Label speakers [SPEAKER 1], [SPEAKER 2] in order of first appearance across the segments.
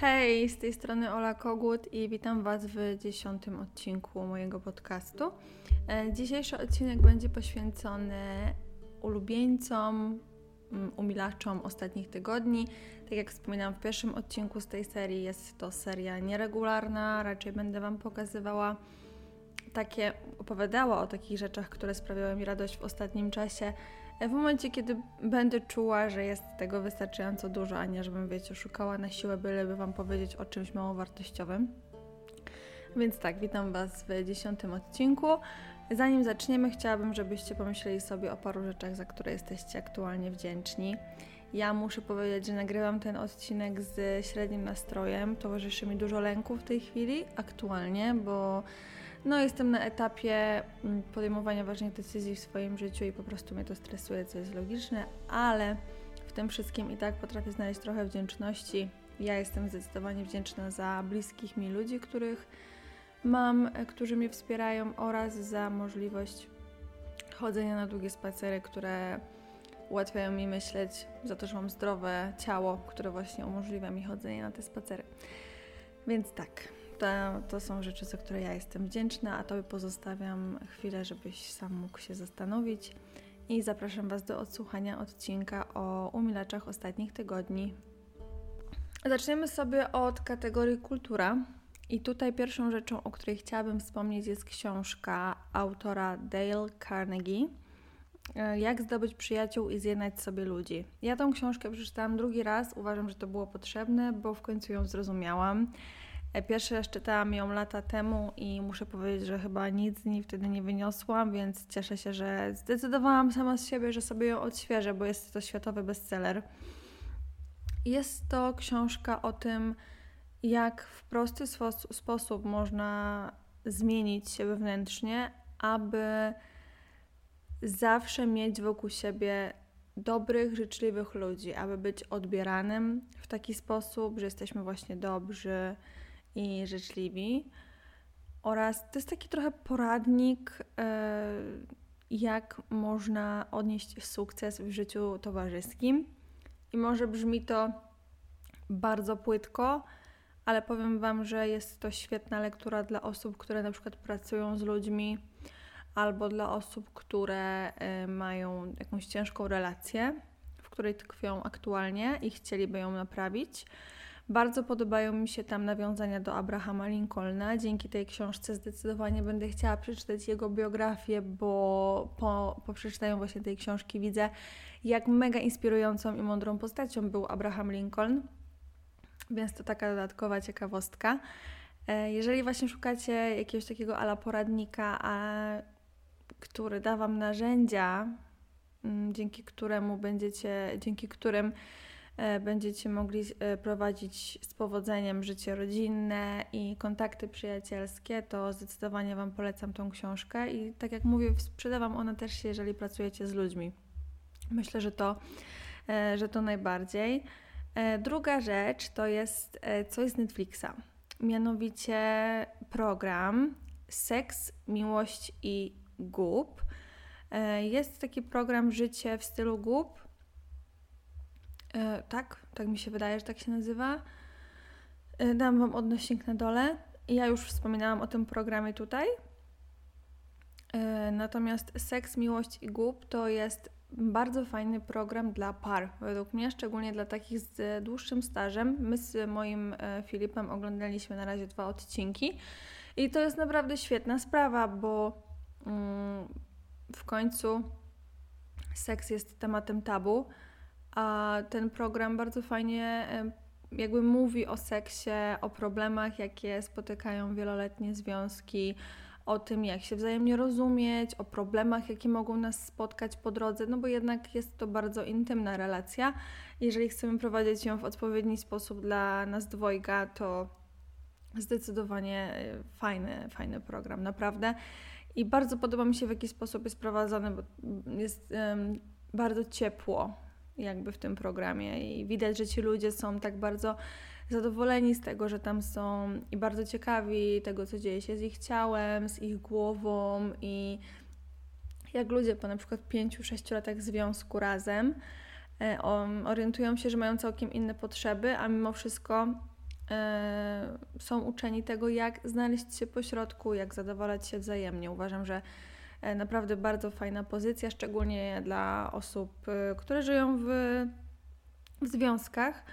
[SPEAKER 1] Hej, z tej strony Ola Kogut i witam Was w dziesiątym odcinku mojego podcastu. E, dzisiejszy odcinek będzie poświęcony ulubieńcom, mm, umilaczom ostatnich tygodni. Tak jak wspominałam w pierwszym odcinku z tej serii, jest to seria nieregularna, raczej będę Wam pokazywała takie, opowiadała o takich rzeczach, które sprawiały mi radość w ostatnim czasie w momencie, kiedy będę czuła, że jest tego wystarczająco dużo, a nie żebym, wiecie, szukała na siłę, byleby Wam powiedzieć o czymś mało wartościowym. Więc tak, witam Was w dziesiątym odcinku. Zanim zaczniemy, chciałabym, żebyście pomyśleli sobie o paru rzeczach, za które jesteście aktualnie wdzięczni. Ja muszę powiedzieć, że nagrywam ten odcinek z średnim nastrojem. Towarzyszy mi dużo lęku w tej chwili, aktualnie, bo no, jestem na etapie mm, podejmowania ważnych decyzji w swoim życiu i po prostu mnie to stresuje, co jest logiczne, ale w tym wszystkim i tak potrafię znaleźć trochę wdzięczności. Ja jestem zdecydowanie wdzięczna za bliskich mi ludzi, których mam, e, którzy mnie wspierają oraz za możliwość chodzenia na długie spacery, które ułatwiają mi myśleć, za to, że mam zdrowe ciało, które właśnie umożliwia mi chodzenie na te spacery. Więc tak, to, to są rzeczy, za które ja jestem wdzięczna, a Tobie pozostawiam chwilę, żebyś sam mógł się zastanowić i zapraszam Was do odsłuchania odcinka o umilaczach ostatnich tygodni. Zaczniemy sobie od kategorii kultura. I tutaj pierwszą rzeczą, o której chciałabym wspomnieć, jest książka autora Dale Carnegie. E, Jak zdobyć przyjaciół i zjednać sobie ludzi. Ja tą książkę przeczytałam drugi raz. Uważam, że to było potrzebne, bo w końcu ją zrozumiałam. E, pierwszy raz czytałam ją lata temu i muszę powiedzieć, że chyba nic z niej wtedy nie wyniosłam, więc cieszę się, że zdecydowałam sama z siebie, że sobie ją odświeżę, bo jest to światowy bestseller. Jest to książka o tym, jak w prosty sposób można zmienić się wewnętrznie, aby zawsze mieć wokół siebie dobrych, życzliwych ludzi, aby być odbieranym w taki sposób, że jesteśmy właśnie dobrzy, i życzliwi. Oraz to jest taki trochę poradnik, e, jak można odnieść sukces w życiu towarzyskim. I może brzmi to bardzo płytko, ale powiem Wam, że jest to świetna lektura dla osób, które na przykład pracują z ludźmi, albo dla osób, które e, mają jakąś ciężką relację, w której tkwią aktualnie i chcieliby ją naprawić. Bardzo podobają mi się tam nawiązania do Abrahama Lincolna. Dzięki tej książce zdecydowanie będę chciała przeczytać jego biografię, bo po, po przeczytaniu właśnie tej książki widzę, jak mega inspirującą i mądrą postacią był Abraham Lincoln. Więc to taka dodatkowa ciekawostka. E, jeżeli właśnie szukacie jakiegoś takiego ala poradnika, a, który da Wam narzędzia, mm, dzięki któremu będziecie, dzięki którym będziecie mogli e, prowadzić z powodzeniem życie rodzinne i kontakty przyjacielskie, to zdecydowanie Wam polecam tą książkę i tak jak mówię, sprzeda Wam ona też się, jeżeli pracujecie z ludźmi. Myślę, że to, e, że to najbardziej. Druga rzecz to jest coś z Netflixa, mianowicie program Seks, Miłość i Gub. Jest taki program Życie w stylu Gub, E, tak, tak mi się wydaje, że tak się nazywa. E, dam Wam odnośnik na dole. Ja już wspominałam o tym programie tutaj. E, natomiast Seks, Miłość i Głup to jest bardzo fajny program dla par, według mnie, szczególnie dla takich z dłuższym stażem. My z moim Filipem oglądaliśmy na razie dwa odcinki i to jest naprawdę świetna sprawa, bo mm, w końcu seks jest tematem tabu a ten program bardzo fajnie jakby mówi o seksie, o problemach, jakie spotykają wieloletnie związki, o tym, jak się wzajemnie rozumieć, o problemach, jakie mogą nas spotkać po drodze, no bo jednak jest to bardzo intymna relacja. Jeżeli chcemy prowadzić ją w odpowiedni sposób dla nas dwojga, to zdecydowanie e, fajny, fajny program, naprawdę. I bardzo podoba mi się, w jaki sposób jest prowadzony, bo jest um, bardzo ciepło jakby w tym programie i widać, że ci ludzie są tak bardzo zadowoleni z tego, że tam są i bardzo ciekawi tego, co dzieje się z ich ciałem, z ich głową i jak ludzie po na przykład 5-6 latach związku razem e, orientują się, że mają całkiem inne potrzeby, a mimo wszystko e, są uczeni tego, jak znaleźć się po środku, jak zadowalać się wzajemnie. Uważam, że naprawdę bardzo fajna pozycja, szczególnie dla osób, e, które żyją w, w związkach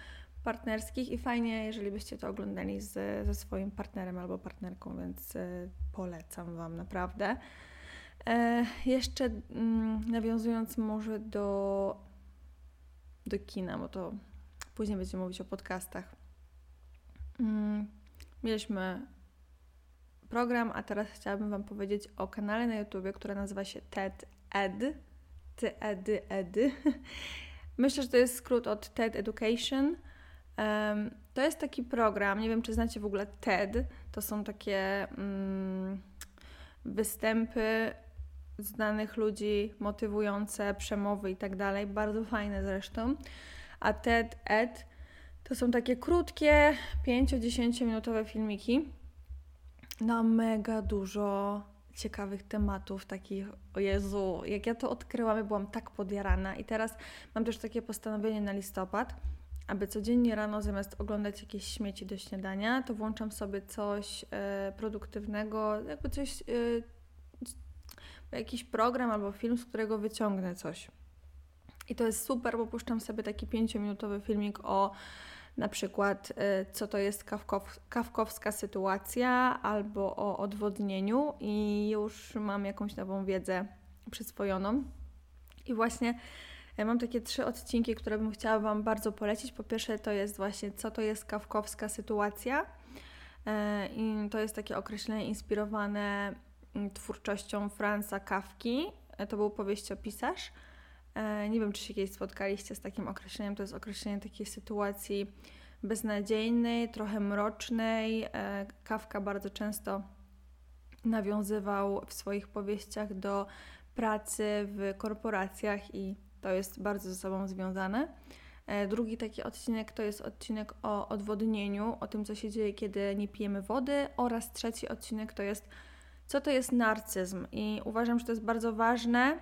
[SPEAKER 1] partnerskich i fajnie, jeżeli byście to oglądali z, ze swoim partnerem albo partnerką, więc e, polecam Wam naprawdę. E, jeszcze mm, nawiązując może do, do kina, bo to później będziemy mówić o podcastach. Mm, mieliśmy program, a teraz chciałabym Wam powiedzieć o kanale na YouTubie, który nazywa się TED Ed. TED Ed. Myślę, że to jest skrót od TED Education. Um, to jest taki program, nie wiem czy znacie w ogóle TED, to są takie um, występy znanych ludzi, motywujące, przemowy i tak dalej, bardzo fajne zresztą. A TED Ed to są takie krótkie, 5-10 minutowe filmiki na mega dużo ciekawych tematów, takich, o Jezu, jak ja to odkryłam, byłam tak podjarana i teraz mam też takie postanowienie na listopad, aby codziennie rano zamiast oglądać jakieś śmieci do śniadania, to włączam sobie coś e, produktywnego, jakby coś, e, jakiś program albo film, z którego wyciągnę coś. I to jest super, bo puszczam sobie taki pięciominutowy filmik o na przykład e, co to jest kawkow, kawkowska sytuacja albo o odwodnieniu i już mam jakąś nową wiedzę przyswojoną. I właśnie Mam takie trzy odcinki, które bym chciała Wam bardzo polecić. Po pierwsze, to jest właśnie, co to jest kawkowska sytuacja. E, I to jest takie określenie inspirowane mm, twórczością Franza Kawki. E, to był powieściopisarz. E, nie wiem, czy się kiedyś spotkaliście z takim określeniem. To jest określenie takiej sytuacji beznadziejnej, trochę mrocznej. Kawka bardzo często nawiązywał w swoich powieściach do pracy w korporacjach i to jest bardzo ze sobą związane. E, drugi taki odcinek to jest odcinek o odwodnieniu, o tym, co się dzieje, kiedy nie pijemy wody, oraz trzeci odcinek to jest, co to jest narcyzm. I uważam, że to jest bardzo ważne,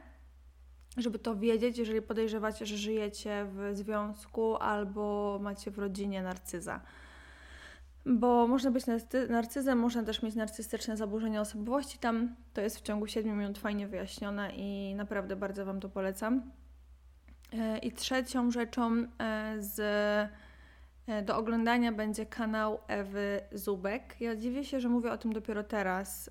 [SPEAKER 1] żeby to wiedzieć, jeżeli podejrzewacie, że żyjecie w związku albo macie w rodzinie narcyza. Bo można być narcyzem, można też mieć narcystyczne zaburzenia osobowości. Tam to jest w ciągu 7 minut fajnie wyjaśnione i naprawdę bardzo Wam to polecam. E, I trzecią rzeczą e, z, do oglądania będzie kanał Ewy Zubek. Ja dziwię się, że mówię o tym dopiero teraz.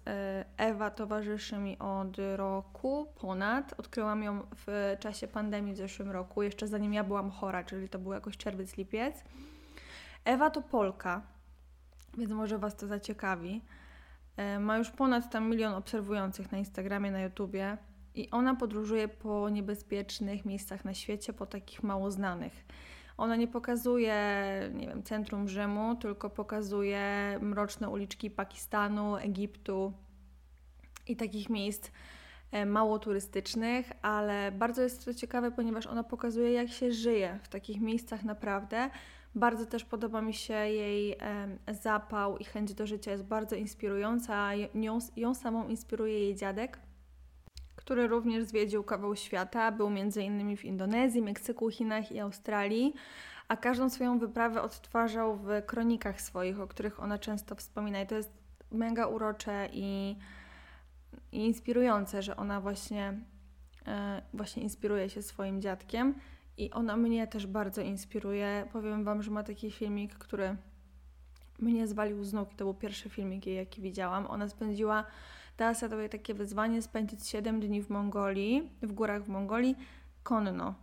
[SPEAKER 1] Ewa towarzyszy mi od roku ponad. Odkryłam ją w czasie pandemii w zeszłym roku, jeszcze zanim ja byłam chora, czyli to był jakoś czerwiec, lipiec. Ewa to Polka, więc może Was to zaciekawi. Ma już ponad tam milion obserwujących na Instagramie, na YouTubie. I ona podróżuje po niebezpiecznych miejscach na świecie, po takich mało znanych. Ona nie pokazuje, nie wiem, centrum Rzymu, tylko pokazuje mroczne uliczki Pakistanu, Egiptu i takich miejsc e, mało turystycznych, ale bardzo jest to ciekawe, ponieważ ona pokazuje, jak się żyje w takich miejscach naprawdę. Bardzo też podoba mi się jej zapał i chęć do życia, jest bardzo inspirująca. Ją, ją samą inspiruje jej dziadek który również zwiedził kawał świata. Był m.in. w Indonezji, Meksyku, Chinach i Australii, a każdą swoją wyprawę odtwarzał w kronikach swoich, o których ona często wspomina. I to jest mega urocze i, i inspirujące, że ona właśnie, e, właśnie inspiruje się swoim dziadkiem. I ona mnie też bardzo inspiruje. Powiem Wam, że ma taki filmik, który mnie zwalił z nóg. To był pierwszy filmik jej, jaki widziałam. Ona spędziła dała sobie takie wyzwanie spędzić 7 dni w Mongolii, w górach w Mongolii, konno.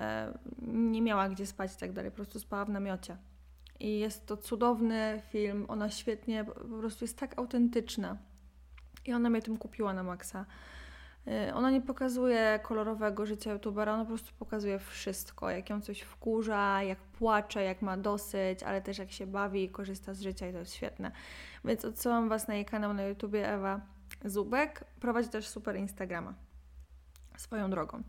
[SPEAKER 1] E, nie miała gdzie spać i tak dalej, po prostu spała w namiocie. I jest to cudowny film, ona świetnie, po prostu jest tak autentyczna. I ona mnie tym kupiła na maksa. E, ona nie pokazuje kolorowego życia youtubera, ona po prostu pokazuje wszystko, jak ją coś wkurza, jak płacze, jak ma dosyć, ale też jak się bawi i korzysta z życia i to jest świetne. Więc odsyłam Was na jej kanał na YouTubie Ewa Zubek. Prowadzi też super Instagrama. Swoją drogą.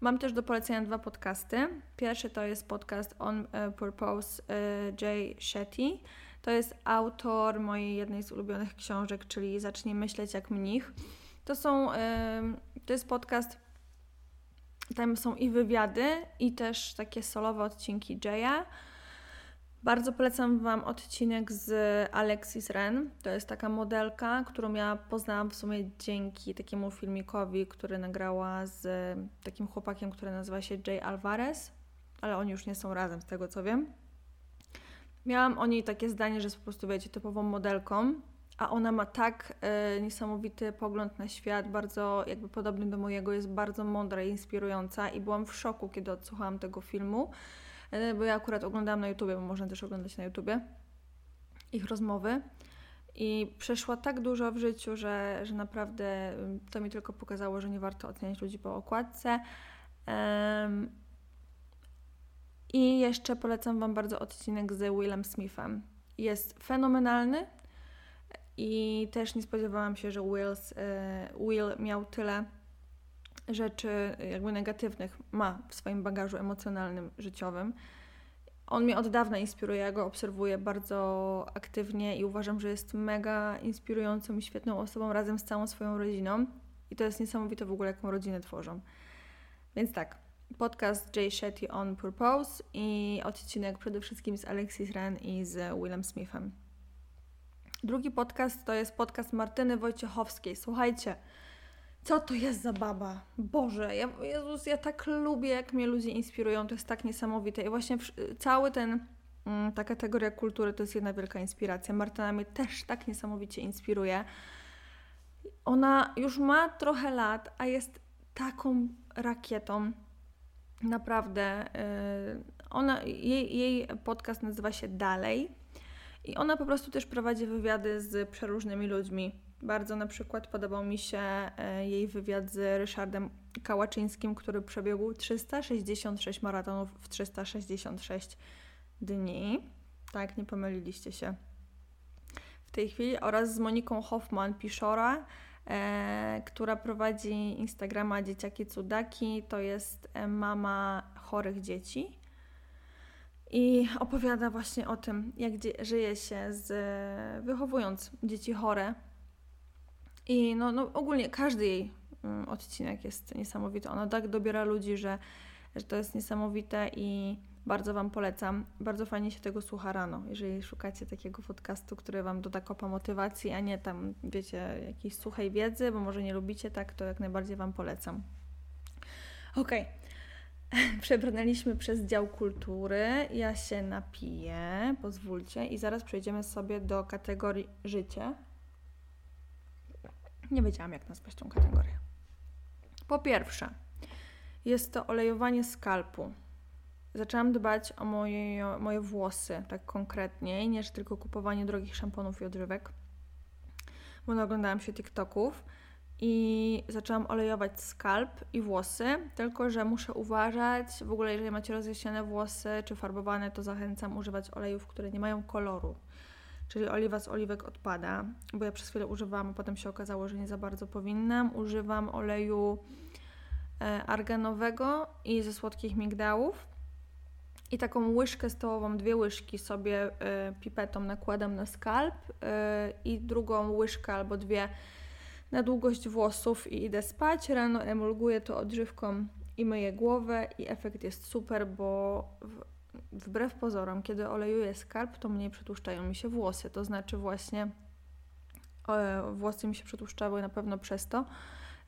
[SPEAKER 1] Mam też do polecenia dwa podcasty. Pierwszy to jest podcast On e, Purpose e, Jay Shetty. To jest autor mojej jednej z ulubionych książek, czyli Zacznij myśleć jak mnich. To są, to jest podcast, tam są i wywiady, i też takie solowe odcinki Jaya. Bardzo polecam Wam odcinek z Alexis Ren. To jest taka modelka, którą ja poznałam w sumie dzięki takiemu filmikowi, który nagrała z takim chłopakiem, który nazywa się Jay Alvarez, ale oni już nie są razem, z tego co wiem. Miałam o niej takie zdanie, że jest po prostu, wiecie, typową modelką, a ona ma tak y, niesamowity pogląd na świat, bardzo jakby podobny do mojego, jest bardzo mądra i inspirująca i byłam w szoku, kiedy odsłuchałam tego filmu, y, bo ja akurat oglądałam na YouTubie, bo można też oglądać na YouTubie ich rozmowy. I przeszła tak dużo w życiu, że, że naprawdę to mi tylko pokazało, że nie warto oceniać ludzi po okładce. Um, I jeszcze polecam Wam bardzo odcinek z Willem Smithem. Jest fenomenalny, i też nie spodziewałam się, że Wills, e, Will miał tyle rzeczy jakby negatywnych ma w swoim bagażu emocjonalnym, życiowym. On mnie od dawna inspiruje, ja go obserwuję bardzo aktywnie i uważam, że jest mega inspirującą i świetną osobą razem z całą swoją rodziną. I to jest niesamowite w ogóle, jaką rodzinę tworzą. Więc tak, podcast Jay Shetty on Purpose i odcinek przede wszystkim z Alexis Ren i z Willem Smithem. Drugi podcast to jest podcast Martyny Wojciechowskiej. Słuchajcie, co to jest za baba? Boże, ja, Jezus, ja tak lubię, jak mnie ludzie inspirują, to jest tak niesamowite. I właśnie cały ten, mm, ta kategoria kultury to jest jedna wielka inspiracja. Martyna mnie też tak niesamowicie inspiruje. Ona już ma trochę lat, a jest taką rakietą. Naprawdę. Yy, ona, jej, jej podcast nazywa się Dalej. I ona po prostu też prowadzi wywiady z przeróżnymi ludźmi. Bardzo na przykład podobał mi się e, jej wywiad z Ryszardem Kałaczyńskim, który przebiegł 366 maratonów w 366 dni. Tak, nie pomyliliście się w tej chwili. Oraz z Moniką Hoffman-Piszora, e, która prowadzi Instagrama Dzieciaki Cudaki. To jest e, mama chorych dzieci i opowiada właśnie o tym, jak żyje się z wychowując dzieci chore. I no, no ogólnie każdy jej mm, odcinek jest niesamowity. Ona tak dobiera ludzi, że, że to jest niesamowite i bardzo Wam polecam. Bardzo fajnie się tego słucha rano, jeżeli szukacie takiego podcastu, który Wam doda kopa motywacji, a nie tam, wiecie, jakiejś suchej wiedzy, bo może nie lubicie tak, to jak najbardziej Wam polecam. Okej. Okay. Przebrnęliśmy przez dział kultury. Ja się napiję, pozwólcie, i zaraz przejdziemy sobie do kategorii życie. Nie wiedziałam, jak nazwać tą kategorię. Po pierwsze, jest to olejowanie skalpu. Zaczęłam dbać o moje, moje włosy tak konkretniej, niż tylko kupowanie drogich szamponów i odżywek, bo oglądałam się TikToków i zaczęłam olejować skalp i włosy, tylko że muszę uważać, w ogóle jeżeli macie rozjaśnione włosy czy farbowane, to zachęcam używać olejów, które nie mają koloru. Czyli oliwa z oliwek odpada, bo ja przez chwilę używałam, a potem się okazało, że nie za bardzo powinnam. Używam oleju e, arganowego i ze słodkich migdałów. I taką łyżkę stołową, dwie łyżki sobie e, pipetą nakładam na skalp e, i drugą łyżkę albo dwie na długość włosów i idę spać. Rano emulguję to odżywką i myję głowę i efekt jest super, bo wbrew pozorom, kiedy olejuję skarb, to mniej przetłuszczają mi się włosy. To znaczy właśnie e, włosy mi się przetłuszczały na pewno przez to,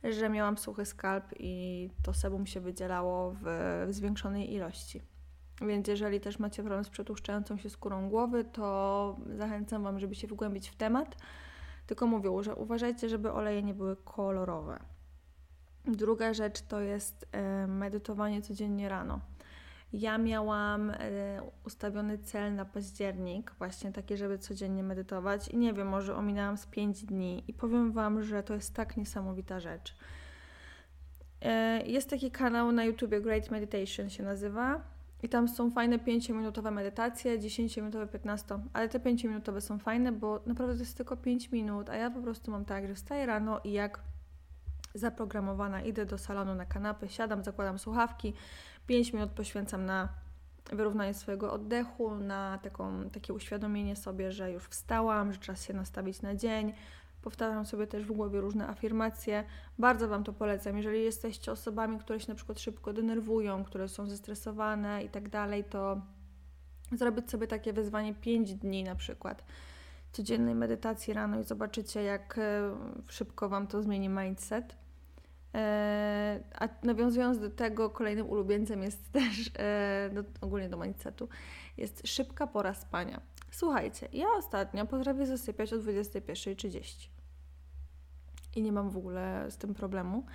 [SPEAKER 1] że miałam suchy skalp i to sebum się wydzielało w, w zwiększonej ilości. Więc jeżeli też macie problem z przetłuszczającą się skórą głowy, to zachęcam Wam, żeby się wgłębić w temat. Tylko mówią, że uważajcie, żeby oleje nie były kolorowe. Druga rzecz to jest e, medytowanie codziennie rano. Ja miałam e, ustawiony cel na październik, właśnie taki, żeby codziennie medytować i nie wiem, może ominęłam z 5 dni i powiem Wam, że to jest tak niesamowita rzecz. E, jest taki kanał na YouTubie, Great Meditation się nazywa i tam są fajne 5-minutowe medytacje, 10-minutowe, 15, ale te 5-minutowe są fajne, bo naprawdę to jest tylko 5 minut, a ja po prostu mam tak, że wstaję rano i jak zaprogramowana idę do salonu na kanapę, siadam, zakładam słuchawki, 5 minut poświęcam na wyrównanie swojego oddechu, na taką, takie uświadomienie sobie, że już wstałam, że czas się nastawić na dzień, Powtarzam sobie też w głowie różne afirmacje. Bardzo Wam to polecam. Jeżeli jesteście osobami, które się na przykład szybko denerwują, które są zestresowane i tak dalej, to zrobić sobie takie wyzwanie 5 dni na przykład codziennej medytacji rano i zobaczycie, jak e, szybko Wam to zmieni mindset. A nawiązując do tego, kolejnym ulubieńcem jest też, e, do, ogólnie do mindsetu, jest szybka pora spania. Słuchajcie, ja ostatnio potrafię zasypiać o 21.30 i nie mam w ogóle z tym problemu.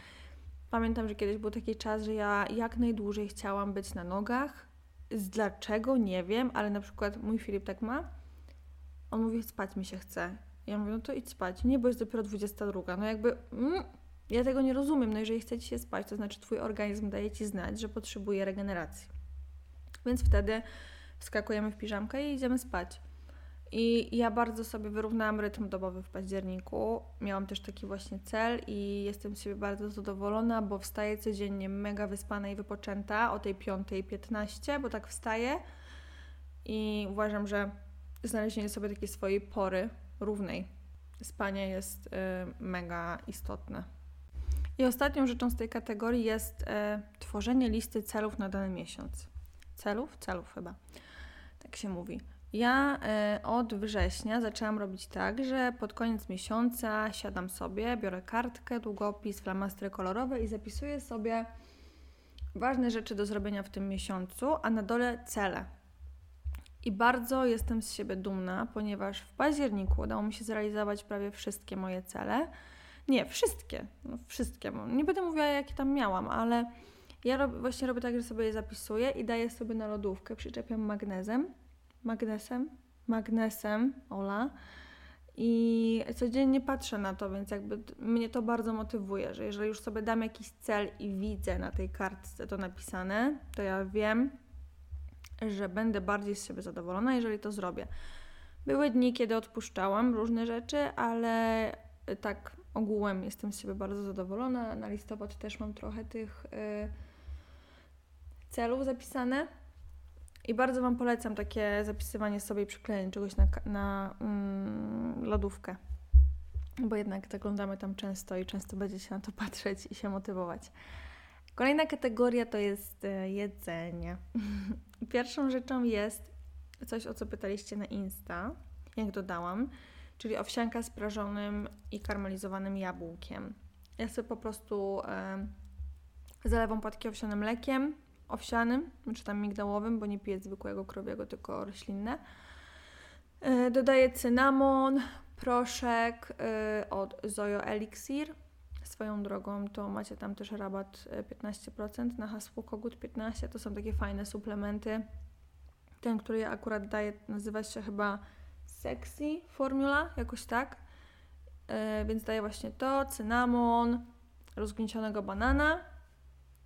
[SPEAKER 1] Pamiętam, że kiedyś był taki czas, że ja jak najdłużej chciałam być na nogach. Z dlaczego nie wiem, ale na przykład mój Filip tak ma. On mówi, spać mi się chce. Ja mówię, no to idź spać. Nie, bo jest dopiero 22. No jakby, mm, ja tego nie rozumiem. No jeżeli chcecie się spać, to znaczy twój organizm daje ci znać, że potrzebuje regeneracji. Więc wtedy wskakujemy w piżamkę i idziemy spać. I ja bardzo sobie wyrównałam rytm dobowy w październiku. Miałam też taki właśnie cel i jestem z siebie bardzo zadowolona, bo wstaję codziennie mega wyspana i wypoczęta o tej 5.15, bo tak wstaję i uważam, że znalezienie sobie takiej swojej pory równej spania jest y, mega istotne. I ostatnią rzeczą z tej kategorii jest y, tworzenie listy celów na dany miesiąc. Celów? Celów chyba. Tak się mówi. Ja y, od września zaczęłam robić tak, że pod koniec miesiąca siadam sobie, biorę kartkę, długopis, flamastry kolorowe i zapisuję sobie ważne rzeczy do zrobienia w tym miesiącu, a na dole cele. I bardzo jestem z siebie dumna, ponieważ w październiku udało mi się zrealizować prawie wszystkie moje cele. Nie, wszystkie. No, wszystkie. Nie będę mówiła, jakie tam miałam, ale ja rob, właśnie robię tak, że sobie je zapisuję i daję sobie na lodówkę, przyczepiam magnezem magnesem, magnesem, Ola. I codziennie patrzę na to, więc jakby mnie to bardzo motywuje, że jeżeli już sobie dam jakiś cel i widzę na tej kartce to napisane, to ja wiem, że będę bardziej z siebie zadowolona, jeżeli to zrobię. Były dni, kiedy odpuszczałam różne rzeczy, ale tak ogółem jestem z siebie bardzo zadowolona. Na listopad też mam trochę tych y, celów zapisane. I bardzo Wam polecam takie zapisywanie sobie i przyklejenie czegoś na, na mm, lodówkę. Bo jednak zaglądamy tam często i często będziecie na to patrzeć i się motywować. Kolejna kategoria to jest e, jedzenie. Pierwszą rzeczą jest coś, o co pytaliście na Insta, jak dodałam, czyli owsianka z prażonym i karmelizowanym jabłkiem. Ja sobie po prostu e, zalewam płatki owsianym mlekiem, owsianym, czy tam migdałowym, bo nie piję zwykłego krowiego, tylko roślinne. E, dodaję cynamon, proszek e, od Zoyo Elixir. Swoją drogą to macie tam też rabat 15% e, na hasło Kogut 15. To są takie fajne suplementy. Ten, który ja akurat daję, nazywa się chyba Sexy Formula, jakoś tak. Więc daję właśnie to, cynamon, rozgniecionego banana,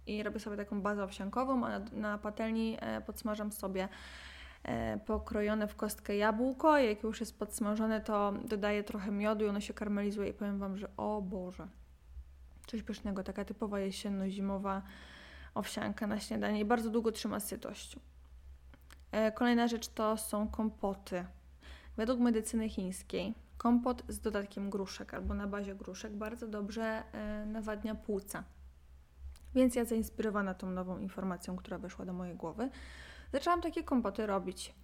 [SPEAKER 1] i robię sobie taką bazę owsiankową, a na, na patelni e, podsmażam sobie e, pokrojone w kostkę jabłko. Jak już jest podsmażone, to dodaję trochę miodu i ono się karmelizuje i powiem Wam, że o Boże, coś pysznego, taka typowa jesienno-zimowa owsianka na śniadanie i bardzo długo trzyma sytość. E, kolejna rzecz to są kompoty. Według medycyny chińskiej kompot z dodatkiem gruszek albo na bazie gruszek bardzo dobrze nawadnia płuca. Więc ja zainspirowana tą nową informacją, która weszła do mojej głowy, zaczęłam takie kompoty robić.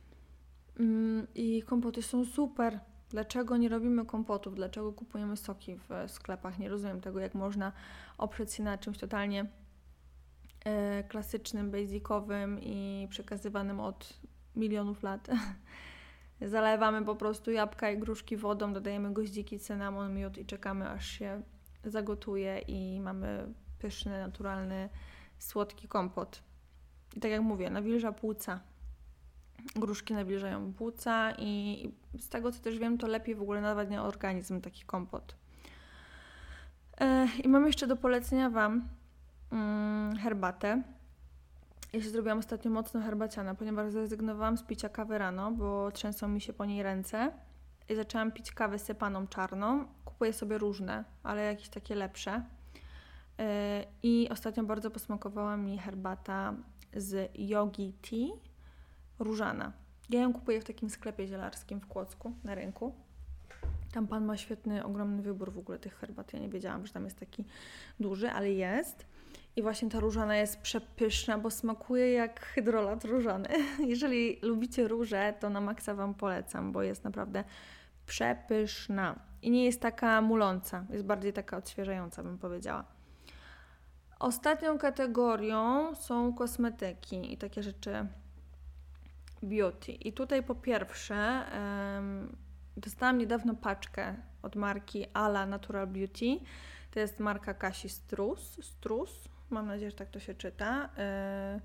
[SPEAKER 1] Mm, I kompoty są super. Dlaczego nie robimy kompotów? Dlaczego kupujemy soki w sklepach? Nie rozumiem tego, jak można oprzeć się na czymś totalnie e, klasycznym, basicowym i przekazywanym od milionów lat. Zalewamy po prostu jabłka i gruszki wodą, dodajemy goździki, cynamon, miód i czekamy aż się zagotuje i mamy pyszny, naturalny, słodki kompot. I tak jak mówię, nawilża płuca. Gruszki nawilżają płuca i z tego co też wiem, to lepiej w ogóle nawadnia organizm taki kompot. E, I mam jeszcze do polecenia Wam mm, herbatę. Ja się zrobiłam ostatnio mocno herbaciana, ponieważ zrezygnowałam z picia kawy rano, bo trzęsą mi się po niej ręce. I zaczęłam pić kawę sypaną czarną. Kupuję sobie różne, ale jakieś takie lepsze. E, I ostatnio bardzo posmakowała mi herbata z Yogi Tea różana. Ja ją kupuję w takim sklepie zielarskim w Kłodzku na rynku. Tam pan ma świetny, ogromny wybór w ogóle tych herbat. Ja nie wiedziałam, że tam jest taki duży, ale jest. I właśnie ta różana jest przepyszna, bo smakuje jak hydrolat różany. Jeżeli lubicie róże, to na maksa Wam polecam, bo jest naprawdę przepyszna. I nie jest taka muląca, jest bardziej taka odświeżająca, bym powiedziała. Ostatnią kategorią są kosmetyki i takie rzeczy beauty. I tutaj po pierwsze um, dostałam niedawno paczkę od marki Ala Natural Beauty. To jest marka Kasi Strus. Strus, mam nadzieję, że tak to się czyta. Yy.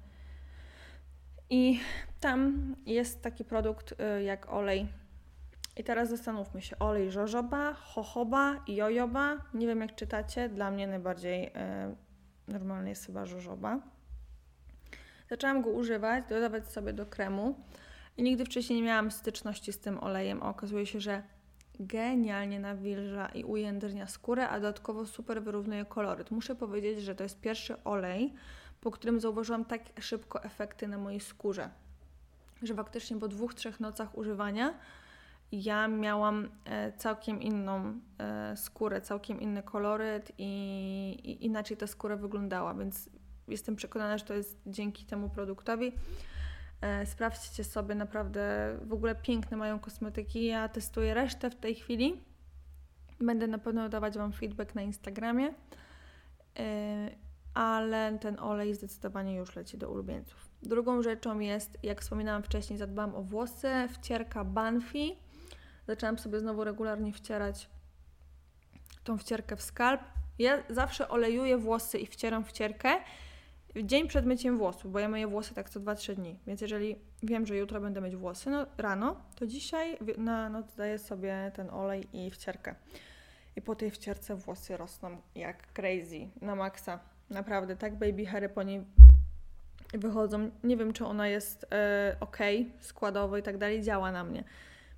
[SPEAKER 1] I tam jest taki produkt yy, jak olej. I teraz zastanówmy się, olej jojoba i jojoba. Nie wiem jak czytacie, dla mnie najbardziej yy, normalny jest chyba jojoba. Zaczęłam go używać, dodawać sobie do kremu i nigdy wcześniej nie miałam styczności z tym olejem, a okazuje się, że genialnie nawilża i ujędrnia skórę, a dodatkowo super wyrównuje koloryt. Muszę powiedzieć, że to jest pierwszy olej, po którym zauważyłam tak szybko efekty na mojej skórze, że faktycznie po dwóch, trzech nocach używania ja miałam e, całkiem inną e, skórę, całkiem inny koloryt i, i inaczej ta skóra wyglądała, więc jestem przekonana, że to jest dzięki temu produktowi. E, sprawdźcie sobie, naprawdę w ogóle piękne mają kosmetyki. Ja testuję resztę w tej chwili. Będę na pewno dawać Wam feedback na Instagramie, ale ten olej zdecydowanie już leci do ulubieńców. Drugą rzeczą jest, jak wspominałam wcześniej, zadbałam o włosy, wcierka Banfi zaczęłam sobie znowu regularnie wcierać tą wcierkę w skalp. Ja zawsze olejuję włosy i wcieram wcierkę dzień przed myciem włosów, bo ja myję włosy tak co 2-3 dni. Więc jeżeli wiem, że jutro będę mieć włosy no, rano, to dzisiaj na noc daję sobie ten olej i wcierkę. I po tej wcierce włosy rosną jak crazy, na maksa. Naprawdę, tak baby hairy po niej wychodzą. Nie wiem, czy ona jest e, ok, składowo i tak dalej, działa na mnie.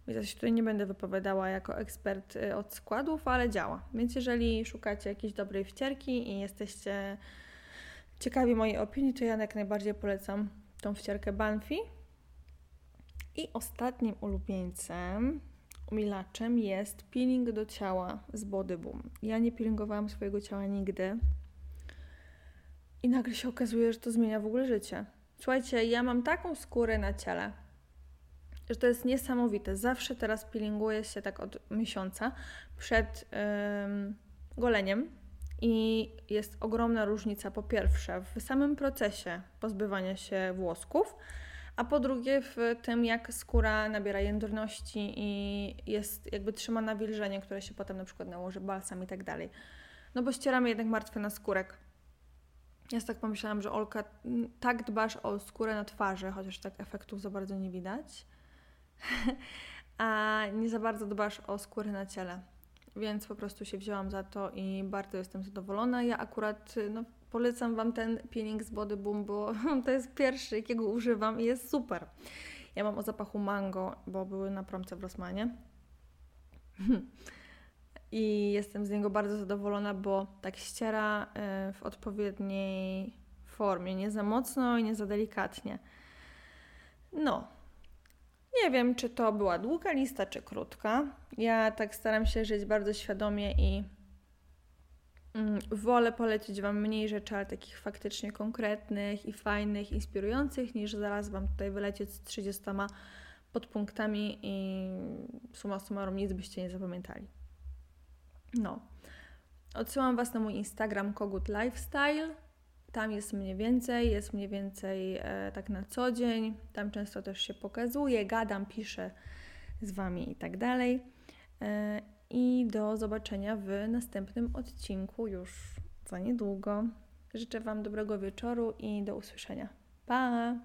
[SPEAKER 1] Więc ja się tutaj nie będę wypowiadała jako ekspert y, od składów, ale działa. Więc jeżeli szukacie jakiejś dobrej wcierki i jesteście ciekawi mojej opinii, to ja jak najbardziej polecam tą wcierkę Banfi. I ostatnim ulubieńcem, umilaczem jest peeling do ciała z Body Boom. Ja nie peelingowałam swojego ciała nigdy. I nagle się okazuje, że to zmienia w ogóle życie. Słuchajcie, ja mam taką skórę na ciele, że to jest niesamowite. Zawsze teraz peelinguję się tak od miesiąca przed ym, goleniem i jest ogromna różnica po pierwsze w samym procesie pozbywania się włosków, a po drugie w tym, jak skóra nabiera jędrności i jest jakby trzyma nawilżenie, które się potem na przykład nałoży balsam i tak dalej. No bo ścieramy jednak martwy na skórek. Ja tak pomyślałam, że Olka, tak dbasz o skórę na twarzy, chociaż tak efektów za bardzo nie widać. a nie za bardzo dbasz o skórę na ciele. Więc po prostu się wzięłam za to i bardzo jestem zadowolona. Ja akurat no, polecam Wam ten peeling z Body Boom, bo to jest pierwszy, jakiego używam i jest super. Ja mam o zapachu mango, bo były na promce w Rosmanie. I jestem z niego bardzo zadowolona, bo tak ściera y, w odpowiedniej formie. Nie za mocno i nie za delikatnie. No, nie wiem, czy to była długa lista, czy krótka. Ja tak staram się żyć bardzo świadomie i mm, wolę polecić Wam mniej rzeczy, ale takich faktycznie konkretnych i fajnych, inspirujących, niż zaraz Wam tutaj wylecieć z 30 podpunktami i suma summarum nic byście nie zapamiętali. No. Odsyłam Was na mój Instagram Kogut Lifestyle. Tam jest mniej więcej, jest mniej więcej e, tak na co dzień. Tam często też się pokazuję, gadam, piszę z Wami i tak dalej. E, I do zobaczenia w następnym odcinku już za niedługo. Życzę Wam dobrego wieczoru i do usłyszenia. Pa!